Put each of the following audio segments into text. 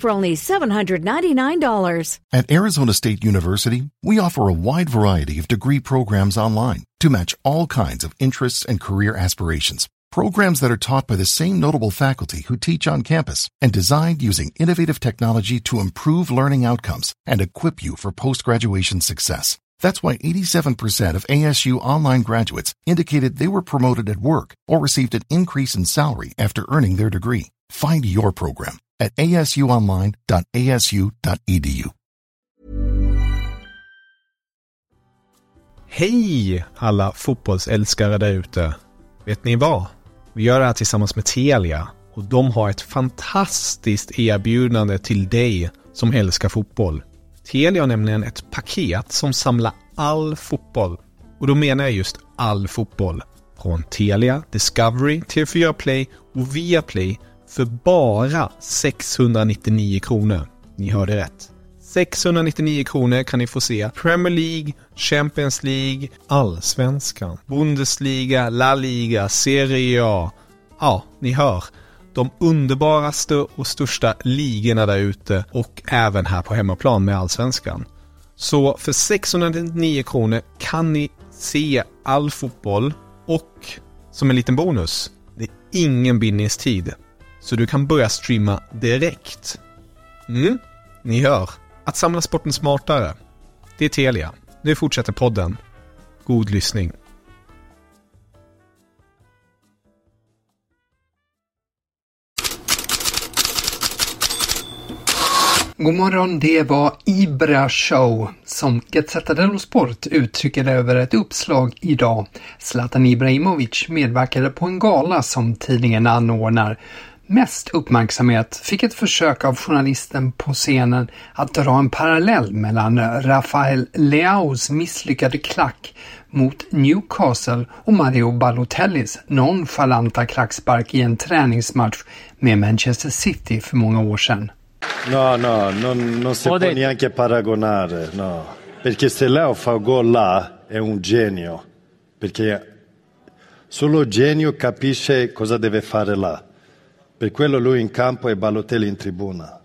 for only $799. At Arizona State University, we offer a wide variety of degree programs online to match all kinds of interests and career aspirations. Programs that are taught by the same notable faculty who teach on campus and designed using innovative technology to improve learning outcomes and equip you for post graduation success. That's why 87% of ASU online graduates indicated they were promoted at work or received an increase in salary after earning their degree. Find your program at asuonline.asu.edu. Hej alla fotbollsälskare där ute! Vet ni vad? Vi gör det här tillsammans med Telia och de har ett fantastiskt erbjudande till dig som älskar fotboll. Telia har nämligen ett paket som samlar all fotboll. Och då menar jag just all fotboll. Från Telia, Discovery, TV4 Play och Viaplay för bara 699 kronor. Ni hörde rätt. 699 kronor kan ni få se Premier League, Champions League, Allsvenskan, Bundesliga, La Liga, Serie A. Ja, ni hör. De underbaraste och största ligorna där ute och även här på hemmaplan med Allsvenskan. Så för 699 kronor kan ni se all fotboll och som en liten bonus, det är ingen bindningstid. Så du kan börja streama direkt. Mm, ni hör. Att samla sporten smartare. Det är Telia. Nu fortsätter podden. God lyssning. God morgon, det var Ibra Show som Gazzetta dello Sport uttrycker över ett uppslag idag. Zlatan Ibrahimovic medverkade på en gala som tidningen anordnar. Mest uppmärksamhet fick ett försök av journalisten på scenen att dra en parallell mellan Rafael Leaos misslyckade klack mot Newcastle och Mario Balotellis nonchalanta klackspark i en träningsmatch med Manchester City för många år sedan. No, no, non, non si può detto- neanche paragonare, no. Perché se Leo fa gol là è un genio, perché solo genio capisce cosa deve fare là. Per quello lui in campo e Balotelli in tribuna.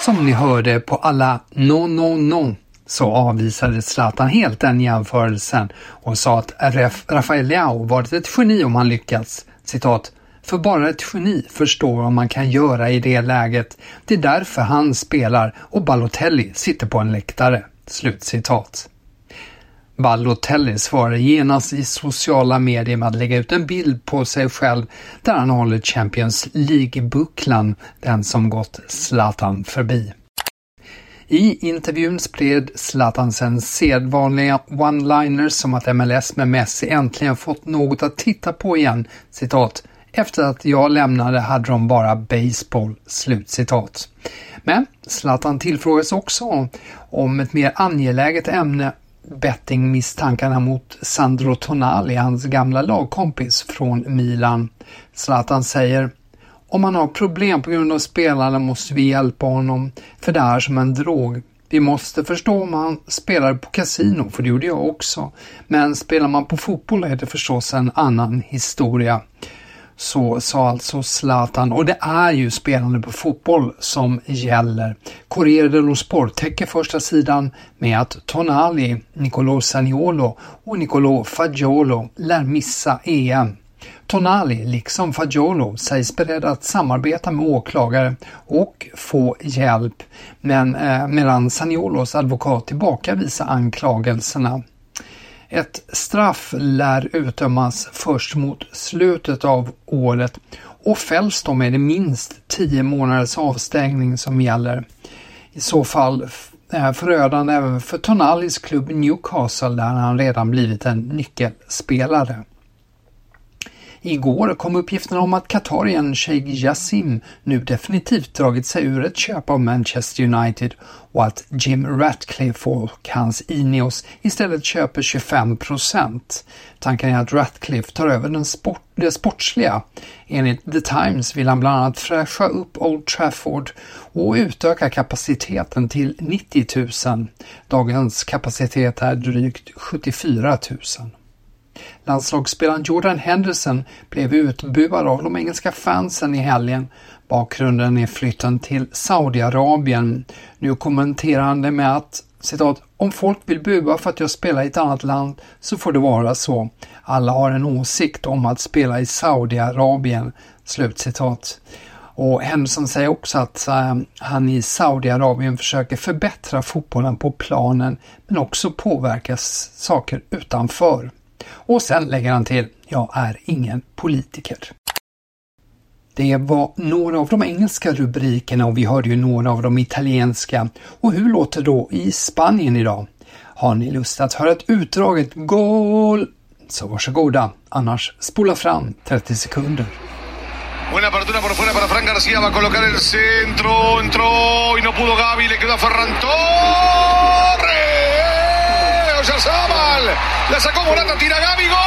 Som ni hörde på alla no, no, no så avvisade Zlatan helt den jämförelsen och sa att RF Rafael Leao varit ett geni om han lyckats. Citat. För bara ett geni förstår vad man kan göra i det läget. Det är därför han spelar och Balotelli sitter på en läktare. Slutcitat. Balotelli svarade genast i sociala medier med att lägga ut en bild på sig själv där han håller Champions League-bucklan, den som gått Zlatan förbi. I intervjun spred Zlatan sen sedvanliga one-liners som att MLS med Messi äntligen fått något att titta på igen. Citat. Efter att jag lämnade hade de bara baseball. Slutcitat. Men Zlatan tillfrågas också om ett mer angeläget ämne bettingmisstankarna mot Sandro Tonali, hans gamla lagkompis från Milan. Zlatan säger om han har problem på grund av spelarna måste vi hjälpa honom, för det är som en drog. Vi måste förstå om han spelar på kasino, för det gjorde jag också. Men spelar man på fotboll är det förstås en annan historia. Så sa alltså Zlatan och det är ju spelande på fotboll som gäller. Corriere dello Sport täcker första sidan med att Tonali, Nicolò Saniolo och Nicolò Fagiolo lär missa EM. Tonali, liksom Fagiolo, sägs beredd att samarbeta med åklagare och få hjälp, men eh, medan Saniolos advokat tillbakavisar anklagelserna. Ett straff lär utdömas först mot slutet av året och fälls då med det minst 10 månaders avstängning som gäller. I så fall förödande även för Tonalis klubb Newcastle där han redan blivit en nyckelspelare. Igår kom uppgifterna om att Qatarien Sheikh Jassim nu definitivt dragit sig ur ett köp av Manchester United och att Jim Ratcliffe och hans Ineos istället köper 25 procent. Tanken är att Ratcliffe tar över den sport, det sportsliga. Enligt The Times vill han bland annat fräscha upp Old Trafford och utöka kapaciteten till 90 000. Dagens kapacitet är drygt 74 000. Landslagsspelaren Jordan Henderson blev utbuad av de engelska fansen i helgen. Bakgrunden är flytten till Saudiarabien. Nu kommenterar han det med att citat, om folk vill bua för att jag spelar i ett annat land så får det vara så. Alla har en åsikt om att spela i Saudiarabien. Slutcitat. Och Henderson säger också att äh, han i Saudiarabien försöker förbättra fotbollen på planen men också påverka saker utanför. Och sen lägger han till, jag är ingen politiker. Det var några av de engelska rubrikerna och vi hörde ju några av de italienska. Och hur låter det då i Spanien idag? Har ni lust att höra ett utdraget GOL? Så varsågoda, annars spola fram 30 sekunder. Buena apertura por fuera para Fran García, va a colocar el centro, entró y no pudo Gaby, le quedó a Ferran Torres. Oyarzabal. La sacó Morata, tira Gaby, gol.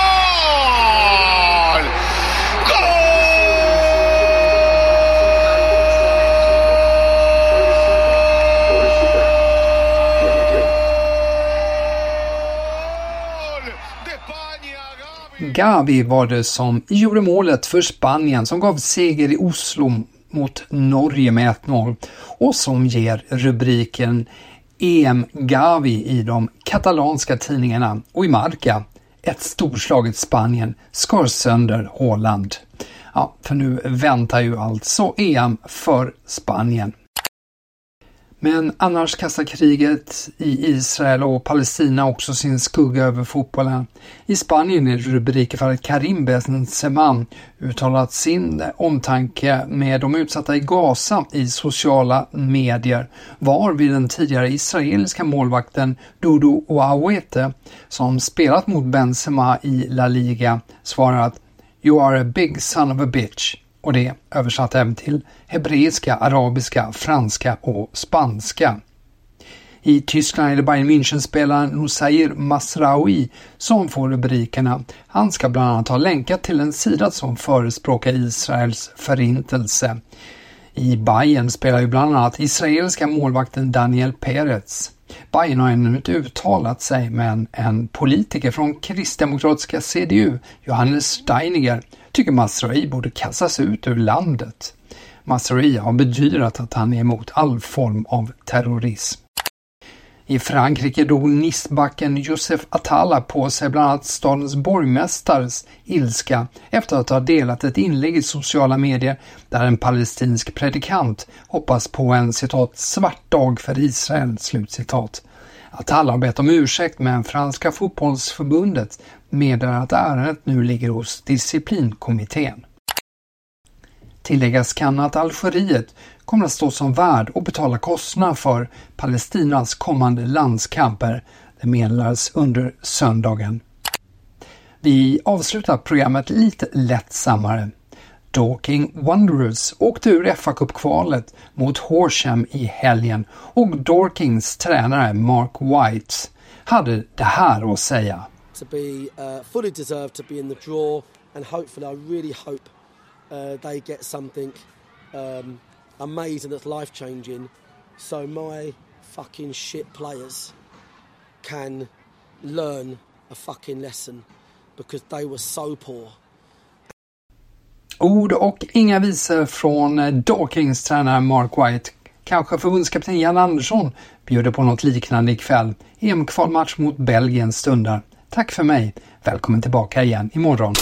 Gavi var det som gjorde målet för Spanien som gav seger i Oslo mot Norge med 1-0 och som ger rubriken EM Gavi i de katalanska tidningarna och i Marca. Ett storslaget Spanien skar sönder Håland. Ja, för nu väntar ju alltså EM för Spanien. Men annars kastar kriget i Israel och Palestina också sin skugga över fotbollen. I Spanien är det rubriker för att Karim Benzema uttalat sin omtanke med de utsatta i Gaza i sociala medier, varvid den tidigare israeliska målvakten Dodo Oawete som spelat mot Benzema i La Liga, svarar att “You are a big son of a bitch” och det översatt även till hebreiska, arabiska, franska och spanska. I Tyskland är det Bayern München-spelaren Nusair Masraoui som får rubrikerna. Han ska bland annat ha länkat till en sida som förespråkar Israels förintelse. I Bayern spelar ju bland annat israeliska målvakten Daniel Peretz. Bayern har ännu inte uttalat sig, men en politiker från kristdemokratiska CDU, Johannes Steiniger, tycker Masraoui borde kastas ut ur landet. Masraoui har bedyrat att han är emot all form av terrorism. I Frankrike drog nistbacken Josef Atala på sig bland annat stadens borgmästares ilska efter att ha delat ett inlägg i sociala medier där en palestinsk predikant hoppas på en citat ”svart dag för Israel”. Slutcitat. Atala har bett om ursäkt men franska fotbollsförbundet meddelar att ärendet nu ligger hos disciplinkommittén. Tilläggas kan att Algeriet kommer att stå som värd och betala kostnader för Palestinas kommande landskamper. Det meddelades under söndagen. Vi avslutar programmet lite lättsammare. Dorking Wanderers åkte ur FA-cupkvalet mot Horsham i helgen och Dorkings tränare Mark White hade det här att säga. To be uh, fully deserved to be in the draw and hopefully I really hope uh, they get something um, amazing that's life changing so my fucking shit players can learn a fucking lesson because they were so poor. Ord och inga visor från eh, Dawkins tränare Mark White. Kanske förbundskapten Jan Andersson bjuder på något liknande ikväll. EM-kvalmatch mot Belgien stundar. Tack för mig. Välkommen tillbaka igen imorgon.